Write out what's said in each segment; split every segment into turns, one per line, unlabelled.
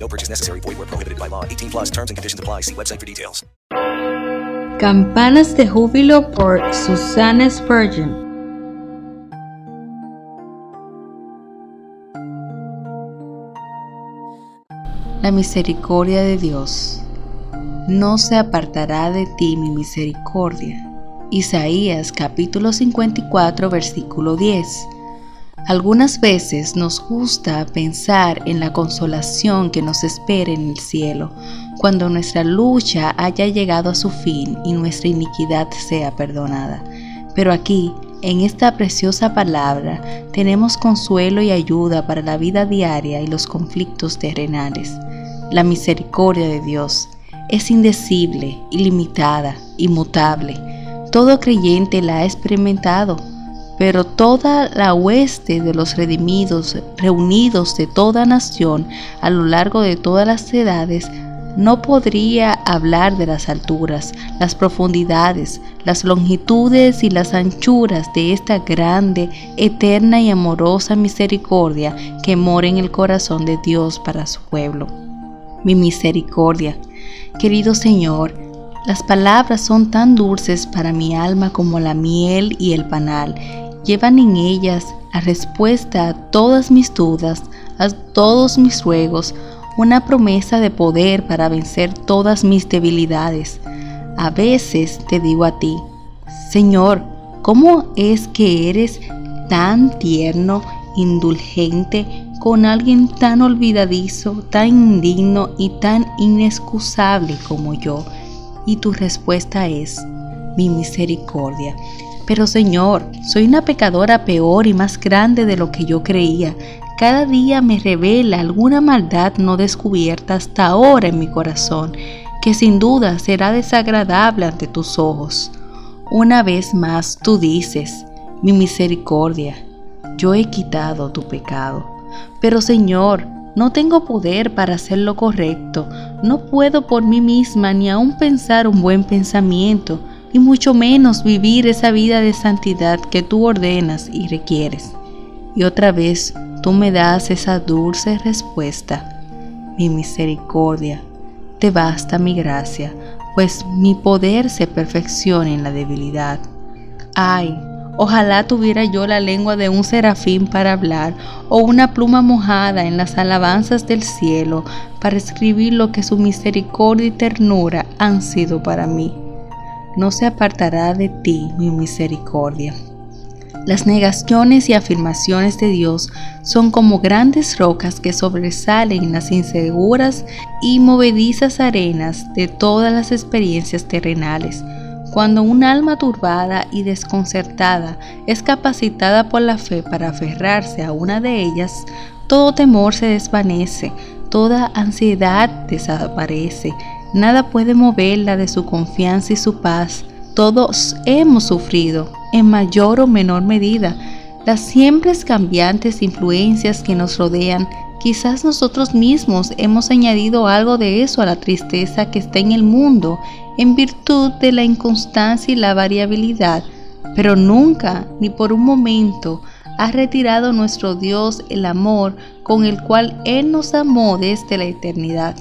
No purchase necessary. Void where prohibited by law. 18 plus terms and conditions apply. See website for details.
Campanas de Júbilo por Susanna Spurgeon. La misericordia de Dios. No se apartará de ti mi misericordia. Isaías capítulo 54 versículo 10. Algunas veces nos gusta pensar en la consolación que nos espera en el cielo, cuando nuestra lucha haya llegado a su fin y nuestra iniquidad sea perdonada. Pero aquí, en esta preciosa palabra, tenemos consuelo y ayuda para la vida diaria y los conflictos terrenales. La misericordia de Dios es indecible, ilimitada, inmutable. Todo creyente la ha experimentado pero toda la hueste de los redimidos, reunidos de toda nación a lo largo de todas las edades, no podría hablar de las alturas, las profundidades, las longitudes y las anchuras de esta grande, eterna y amorosa misericordia que mora en el corazón de Dios para su pueblo. Mi misericordia. Querido Señor, las palabras son tan dulces para mi alma como la miel y el panal, llevan en ellas la respuesta a todas mis dudas, a todos mis ruegos, una promesa de poder para vencer todas mis debilidades. A veces te digo a ti, Señor, ¿cómo es que eres tan tierno, indulgente con alguien tan olvidadizo, tan indigno y tan inexcusable como yo? Y tu respuesta es, mi misericordia. Pero Señor, soy una pecadora peor y más grande de lo que yo creía. Cada día me revela alguna maldad no descubierta hasta ahora en mi corazón, que sin duda será desagradable ante tus ojos. Una vez más tú dices, mi misericordia, yo he quitado tu pecado. Pero Señor, no tengo poder para hacer lo correcto, no puedo por mí misma ni aun pensar un buen pensamiento, y mucho menos vivir esa vida de santidad que tú ordenas y requieres. Y otra vez tú me das esa dulce respuesta. Mi misericordia, te basta mi gracia, pues mi poder se perfecciona en la debilidad. Ay, ojalá tuviera yo la lengua de un serafín para hablar o una pluma mojada en las alabanzas del cielo para escribir lo que su misericordia y ternura han sido para mí no se apartará de ti mi misericordia. Las negaciones y afirmaciones de Dios son como grandes rocas que sobresalen en las inseguras y movedizas arenas de todas las experiencias terrenales. Cuando un alma turbada y desconcertada es capacitada por la fe para aferrarse a una de ellas, todo temor se desvanece, toda ansiedad desaparece Nada puede moverla de su confianza y su paz. Todos hemos sufrido, en mayor o menor medida, las siempre cambiantes influencias que nos rodean Quizás nosotros mismos hemos añadido algo de eso a la tristeza que está en el mundo en virtud de la inconstancia y la variabilidad, pero nunca, ni por un momento, ha retirado nuestro Dios el amor con el cual Él nos amó desde la eternidad.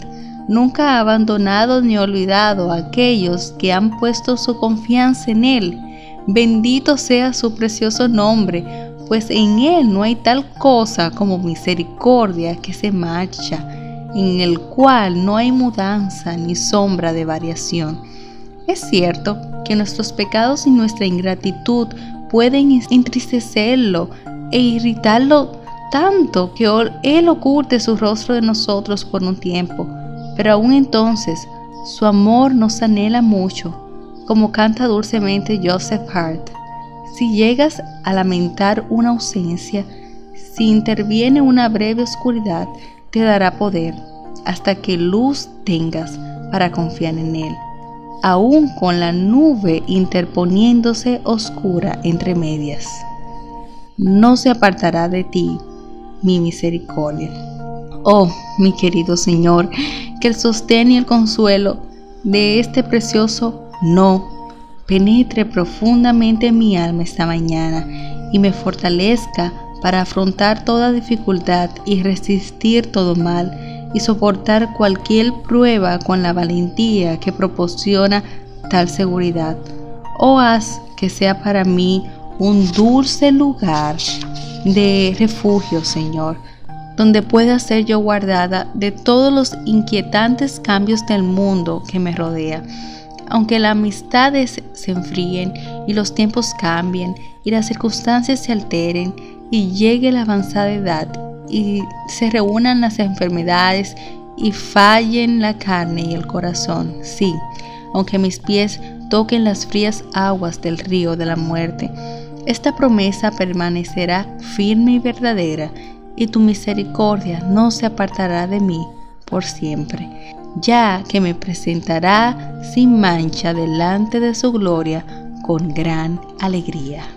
Nunca ha abandonado ni olvidado a aquellos que han puesto su confianza en Él. Bendito sea su precioso nombre, pues en Él no hay tal cosa como misericordia que se marcha, en el cual no hay mudanza ni sombra de variación. Es cierto que nuestros pecados y nuestra ingratitud pueden entristecerlo e irritarlo tanto que Él oculte su rostro de nosotros por un tiempo, pero aún entonces su amor nos anhela mucho, como canta dulcemente Joseph Hart. Si llegas a lamentar una ausencia, si interviene una breve oscuridad, te dará poder hasta que luz tengas para confiar en Él, aún con la nube interponiéndose oscura entre medias. No se apartará de ti mi misericordia. Oh, mi querido Señor, que el sostén y el consuelo de este precioso no penetre profundamente en mi alma esta mañana y me fortalezca para afrontar toda dificultad y resistir todo mal y soportar cualquier prueba con la valentía que proporciona tal seguridad. Oh, haz que sea para mí un dulce lugar de refugio, Señor, donde pueda ser yo guardada de todos los inquietantes cambios del mundo que me rodea. Aunque las amistades se enfríen y los tiempos cambien y las circunstancias se alteren y llegue la avanzada edad y se reúnan las enfermedades y fallen la carne y el corazón, sí, aunque mis pies toquen las frías aguas del río de la muerte, esta promesa permanecerá firme y verdadera y tu misericordia no se apartará de mí por siempre ya que me presentará sin mancha delante de su gloria con gran alegría.